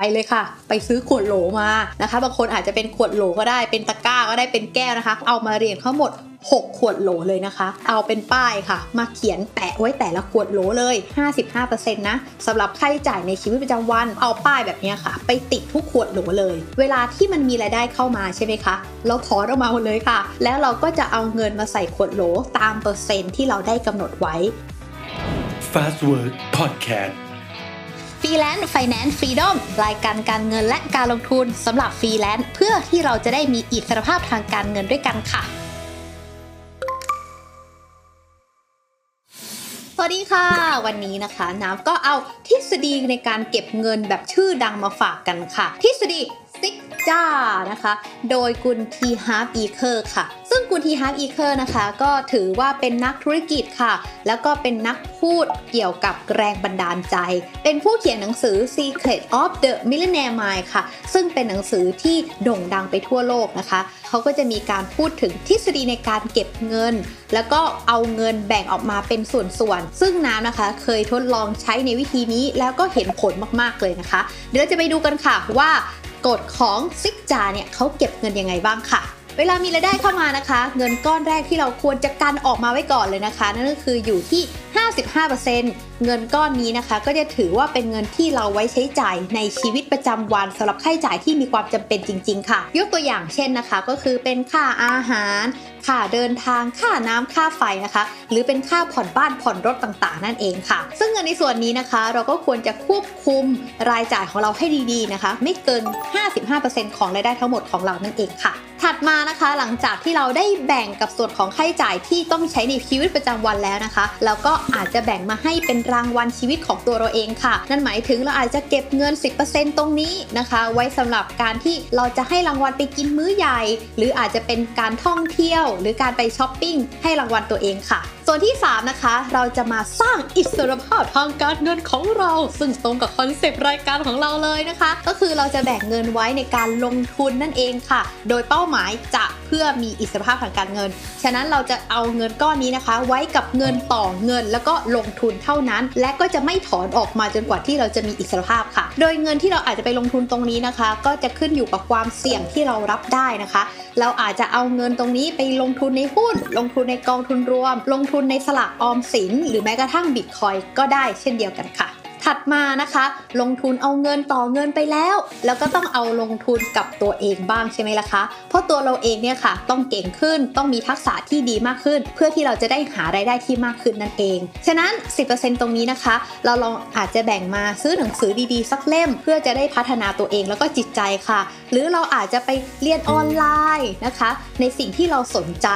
ไปเลยค่ะ ไปซื้อขวดโหลมานะคะ บางคนอาจจะเป็นขวดโหลก็ได้เป็นตะกร้าก็ได้เป็นแก้วนะคะ เอามาเรียงทั้งหมด 6 ขวดโหลเลยนะคะ เอาเป็นป้ายค่ะ มาเขียนแปะไว้แต่ละขวดโหลเลย 55%นะสำหรับค่าใช้จ่ายในชีวิตประจำวัน เอาป้ายแบบนี้ค่ะ ไปติดทุกขวดโหลเลย เวลาที่มันมีรายได้เข้ามาใช่ไหมคะเราถอนออกมาหมดเลยค่ะ แล้วเราก็จะเอาเงินมาใส่ขวดโหลตามเปอร์เซ็นต์ที่เราได้กำหนดไว้ Fast Word Podcast ฟรีแลนซ์ไฟแนนซ์ฟรีดอมรายการการเงินและการลงทุนสำหรับฟรีแลนซ์เพื่อที่เราจะได้มีอิสรภาพทางการเงินด้วยกันค่ะ สวัสดีค่ะ วันนี้นะคะน้ำก็เอาทฤษฎีในการเก็บเงินแบบชื่อดังมาฝากกันค่ะ ทฤษฎี JARS นะคะ โดยคุณ T. Harv Eker ค่ะ ซึ่งคุณ T. Harv Eker นะคะ ก็ถือว่าเป็นนักธุรกิจค่ะ แล้วก็เป็นนักพูดเกี่ยวกับแรงบันดาลใจ เป็นผู้เขียนหนังสือ Secret of the Millionaire Mind ค่ะ ซึ่งเป็นหนังสือที่โด่งดังไปทั่วโลกนะคะ เขาก็จะมีการพูดถึงทฤษฎีในการเก็บเงิน แล้วก็เอาเงินแบ่งออกมาเป็นส่วนๆ ซึ่งน้ำนะคะ เคยทดลองใช้ในวิธีนี้แล้วก็เห็นผลมากๆเลยนะคะ เดี๋ยวจะไปดูกันค่ะว่า กฎของซิกจาเนี่ยเขาเก็บเงินยังไงบ้างค่ะ เวลามีรายได้เข้ามานะคะ เงินก้อนแรกที่เราควรจะกันออกมาไว้ก่อนเลยนะคะ นั่นก็คืออยู่ที่ 55%เงินก้อนนี้นะคะ ก็จะถือว่าเป็นเงินที่เราไว้ใช้จ่ายในชีวิตประจำวันสำหรับค่าใช้จ่ายที่มีความจำเป็นจริง ๆ ค่ะ ยกตัวอย่างเช่นนะคะ ก็คือเป็นค่าอาหารค่าเดินทางค่าน้ำค่าไฟนะคะ หรือเป็นค่าผ่อนบ้านผ่อนรถต่างๆ นั่นเองค่ะ ซึ่งเงินในส่วนนี้นะคะ เราก็ควรจะควบคุมรายจ่ายของเราให้ดีๆนะคะ ไม่เกิน 55%ของรายได้ทั้งหมดของเรานั่นเองค่ะ ถัดมานะคะหลังจากที่เราได้แบ่งกับส่วนของค่าใช้จ่ายที่ต้องใช้ในชีวิตประจำวันแล้วนะคะเราก็อาจจะแบ่งมาให้เป็นรางวัลชีวิตของตัวเราเองค่ะ นั่นหมายถึงเราอาจจะเก็บเงิน 10%ตรงนี้นะคะ ไว้สำหรับการที่เราจะให้รางวัลไปกินมื้อใหญ่ หรืออาจจะเป็นการท่องเที่ยว หรือการไปช้อปปิ้งให้รางวัลตัวเองค่ะ ส่วนที่ 3 นะคะ เราจะมาสร้างอิสรภาพทางการเงินของเรา ซึ่งตรงกับคอนเซปต์รายการของเราเลยนะคะ ก็คือเราจะแบ่งเงินไว้ในการลงทุนนั่นเองค่ะ โดยเป้าหมายจะเพื่อมีอิสรภาพทางการเงิน ฉะนั้นเราจะเอาเงินก้อนนี้นะคะ ไว้กับเงินต่อเงินแล้วก็ลงทุนเท่านั้น และก็จะไม่ถอนออกมาจนกว่าที่เราจะมีอิสรภาพค่ะ โดยเงินที่เราอาจจะไปลงทุนตรงนี้นะคะ ก็จะขึ้นอยู่กับความเสี่ยงที่เรารับได้นะคะ เราอาจจะเอาเงินตรงนี้ไปลงทุนในหุ้น ลงทุนในกองทุนรวม ลงทุนในสลากออมสิน หรือแม้กระทั่งบิตคอยน์ก็ได้เช่นเดียวกันค่ะ ถัดมานะคะ ลงทุนเอาเงินต่อเงินไปแล้ว แล้วก็ต้องเอาลงทุนกับตัวเองบ้างใช่ไหมล่ะคะ เพราะตัวเราเองเนี่ยค่ะ ต้องเก่งขึ้นต้องมีทักษะที่ดีมากขึ้น เพื่อที่เราจะได้หารายได้ที่มากขึ้นนั่นเอง ฉะนั้น 10%ตรงนี้นะคะ เราลองอาจจะแบ่งมาซื้อหนังสือดีๆ สักเล่ม เพื่อจะได้พัฒนาตัวเองแล้วก็จิตใจค่ะ หรือเราอาจจะไปเรียนออนไลน์นะคะ ในสิ่งที่เราสนใจ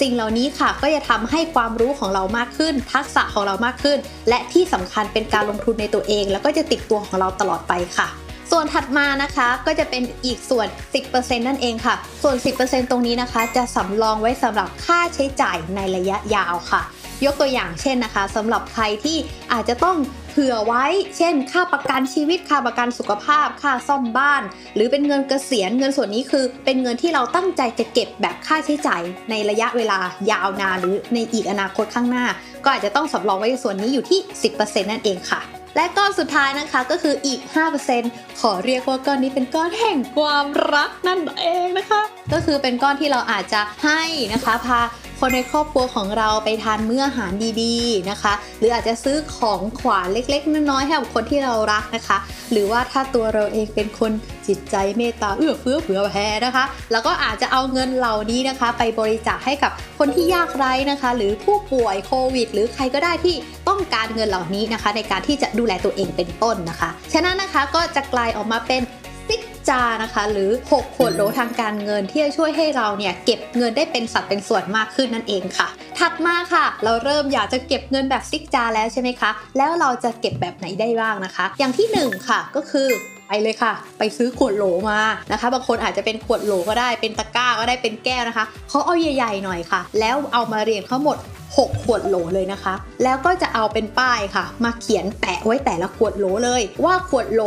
สิ่งเหล่านี้ค่ะก็จะทำให้ความรู้ของเรามากขึ้น ทักษะของเรามากขึ้น และที่สำคัญเป็นการลงทุนในตัวเอง แล้วก็จะติดตัวของเราตลอดไปค่ะ ส่วนถัดมานะคะก็จะเป็นอีกส่วน 10%นั่นเองค่ะ ส่วน 10%ตรงนี้นะคะ จะสำรองไว้สำหรับค่าใช้จ่ายในระยะยาวค่ะ ยกตัวอย่างเช่นนะคะสำหรับใครที่อาจจะต้องเผื่อไว้ เช่น ค่าประกันชีวิต ค่าประกันสุขภาพ ค่าซ่อมบ้าน หรือเป็นเงินเกษียณ เงินส่วนนี้คือเป็นเงินที่เราตั้งใจจะเก็บแบบค่าใช้จ่ายในระยะเวลายาวนานหรือในอีกอนาคตข้างหน้า ก็อาจจะต้องสำรองไว้ส่วนนี้อยู่ที่ 10%นั่นเองค่ะ และก้อนสุดท้ายนะคะก็คืออีก 5%ขอเรียกว่าก้อนนี้เป็นก้อนแห่งความรักนั่นเองนะคะ ก็คือเป็นก้อนที่เราอาจจะให้นะคะพาคนในครอบครัวของเราไปทานมื้ออาหารดีๆนะคะ หรืออาจจะซื้อของขวัญเล็กๆ น้อยๆให้กับคนที่เรารักนะคะ หรือว่าถ้าตัวเราเองเป็นคนจิตใจเมตตาเอื้อเฟื้อเผื่อแผ่นะคะ แล้วก็อาจจะเอาเงินเหล่านี้นะคะ ไปบริจาคให้กับคนที่ยากไร้นะคะ หรือผู้ป่วยโควิด หรือใครก็ได้ที่ ต้องการเงินเหล่านี้นะคะ ในการที่จะดูแลตัวเองเป็นต้นนะคะ ฉะนั้นนะคะก็จะกลายออกมาเป็นซิกจานะคะหรือ 6 ขวดโหลทางการเงินที่จะช่วยให้เราเนี่ยเก็บเงินได้เป็นสัดเป็นส่วนมากขึ้นนั่นเองค่ะ ถัดมาค่ะ เราเริ่มอยากจะเก็บเงินแบบซิกจาแล้วใช่ไหมคะ แล้วเราจะเก็บแบบไหนได้บ้างนะคะ อย่างที่ 1 ค่ะก็คือไปเลยค่ะ ไปซื้อขวดโหลมานะคะ บางคนอาจจะเป็นขวดโหลก็ได้ เป็นตะกร้าก็ได้ เป็นแก้วนะคะ เขาเอาใหญ่ๆหน่อยค่ะ แล้วเอามาเรียงทั้งหมด 6 ขวดโหลเลยนะคะ แล้วก็จะเอาเป็นป้ายค่ะ มาเขียนแปะไว้แต่ละขวดโหลเลย ว่าขวดโหล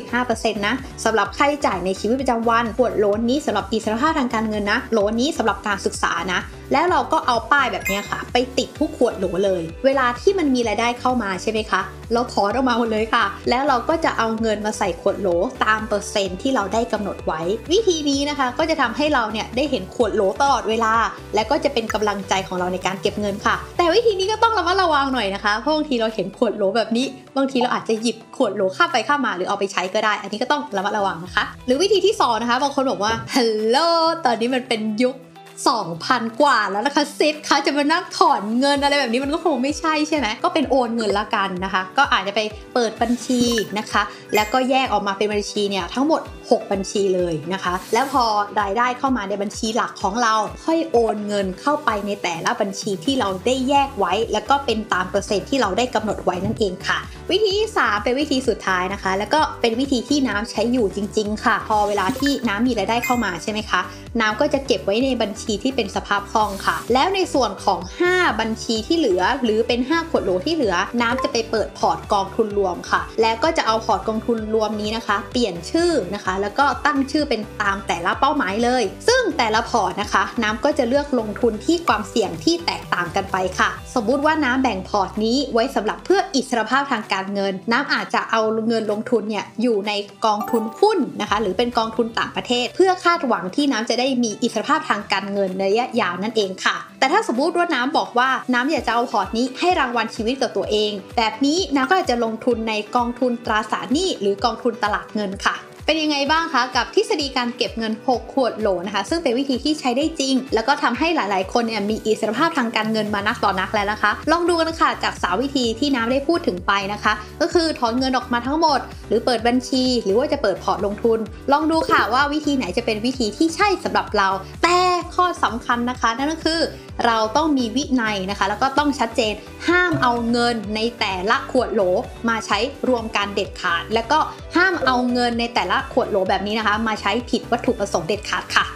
55%นะสำหรับค่าใช้จ่ายในชีวิตประจำวัน ขวดโหลนี้สำหรับอิสรภาพทางการเงินนะโหลนี้สำหรับการศึกษานะแล้วเราก็เอาป้ายแบบนี้ค่ะ ไปติดทุกขวดโหลเลย เวลาที่มันมีรายได้เข้ามาใช่ไหมคะ เราถอนออกมาหมดเลยค่ะ แล้วเราก็จะเอาเงินมาใส่ขวดโหลตามเปอร์เซ็นต์ที่เราได้กำหนดไว้ วิธีนี้นะคะก็จะทำให้เราเนี่ยได้เห็นขวดโหลตลอดเวลา และก็จะเป็นกำลังใจของเราในการเก็บเงินค่ะ แต่วิธีนี้ก็ต้องระมัดระวังหน่อยนะคะเพราะบางทีเราเห็นขวดโหลแบบนี้ บางทีเราอาจจะหยิบขวดโหลข้ามไปข้ามมาหรือเอาไปใช้ก็ได้ อันนี้ก็ต้องระมัดระวังนะคะ หรือวิธีที่สองนะคะบางคนบอกว่าฮัลโหลตอนนี้มันเป็นยุค 2,000 กว่าแล้วนะคะซิปคะจะมานั่งถอนเงินอะไรแบบนี้มันก็คงไม่ใช่ใช่ไหมก็เป็นโอนเงินละกันนะคะ ก็อาจจะไปเปิดบัญชีนะคะ แล้วก็แยกออกมาเป็นบัญชีเนี่ยทั้งหมด 6 บัญชีเลยนะคะ แล้วพอรายได้เข้ามาในบัญชีหลักของเราค่อยโอนเงินเข้าไปในแต่ละบัญชีที่เราได้แยกไว้ แล้วก็เป็นตามเปอร์เซ็นต์ที่เราได้กำหนดไว้นั่นเองค่ะวิธีที่สามเป็นวิธีสุดท้ายนะคะ แล้วก็เป็นวิธีที่น้ำใช้อยู่จริง ๆ ค่ะ พอเวลาที่น้ำมีรายได้เข้ามาใช่ไหมคะ น้ำก็จะเก็บไว้ในบัญชีที่เป็นสภาพคล่องค่ะ แล้วในส่วนของ 5 บัญชีที่เหลือ หรือเป็น 5 ขวดโหลที่เหลือ น้ำจะไปเปิดพอร์ตกองทุนรวมค่ะ แล้วก็จะเอาพอร์ตกองทุนรวมนี้นะคะ เปลี่ยนชื่อนะคะ แล้วก็ตั้งชื่อเป็นตามแต่ละเป้าหมายเลยซึ่ง แต่ละพอร์ตนะคะ น้ำก็จะเลือกลงทุนที่ความเสี่ยงที่แตกต่างกันไปค่ะ สมมุติว่าน้ำแบ่งพอร์ตนี้ไว้สำหรับเพื่ออิสรภาพทางการเงิน น้ำอาจจะเอาเงินลงทุนเนี่ยอยู่ในกองทุนหุ้นนะคะ หรือเป็นกองทุนต่างประเทศ เพื่อคาดหวังที่น้ำจะได้มีอิสรภาพทางการเงินในระยะยาวนั่นเองค่ะ แต่ถ้าสมมติว่าน้ำบอกว่าน้ำอยากจะเอาพอร์ตนี้ให้รางวัลชีวิตกับตัวเอง แบบนี้น้ำก็อาจจะลงทุนในกองทุนตราสารหนี้หรือกองทุนตลาดเงินค่ะ เป็นยังไงบ้างคะกับทฤษฎีการเก็บเงิน 6 ขวดโหลนะคะ ซึ่งเป็นวิธีที่ใช้ได้จริง แล้วก็ทำให้หลาย ๆ คนเนี่ยมีอิสรภาพทางการเงินมานักต่อนักแล้วนะคะ ลองดูกันค่ะจากสาววิธีที่น้ำได้พูดถึงไปนะคะ ก็คือถอนเงินออกมาทั้งหมด หรือเปิดบัญชี หรือว่าจะเปิดพอร์ตลงทุน ลองดูค่ะว่าวิธีไหนจะเป็นวิธีที่ใช่สำหรับเรา แต่ ข้อสำคัญนะคะ นั่นก็คือเราต้องมีวินัยนะคะ แล้วก็ต้องชัดเจนห้ามเอาเงินในแต่ละขวดโหลมาใช้รวมกันเด็ดขาด แล้วก็ห้ามเอาเงินในแต่ละขวดโหลแบบนี้นะคะ มาใช้ผิดวัตถุประสงค์เด็ดขาดค่ะ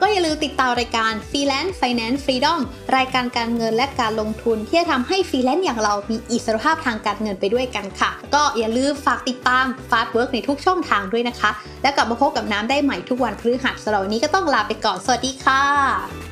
ก็อย่าลืมติดตามรายการ Freelance Finance Freedom รายการการเงินและการลงทุนที่จะทำให้ฟรีแลนซ์อย่างเรามีอิสรภาพทางการเงินไปด้วยกันค่ะ ก็อย่าลืมฝากติดตาม Fast Work ในทุกช่องทางด้วยนะคะ แล้วกลับมาพบกับน้ำได้ใหม่ทุกวันพฤหัสสำหรับวันนี้ก็ต้องลาไปก่อน สวัสดีค่ะ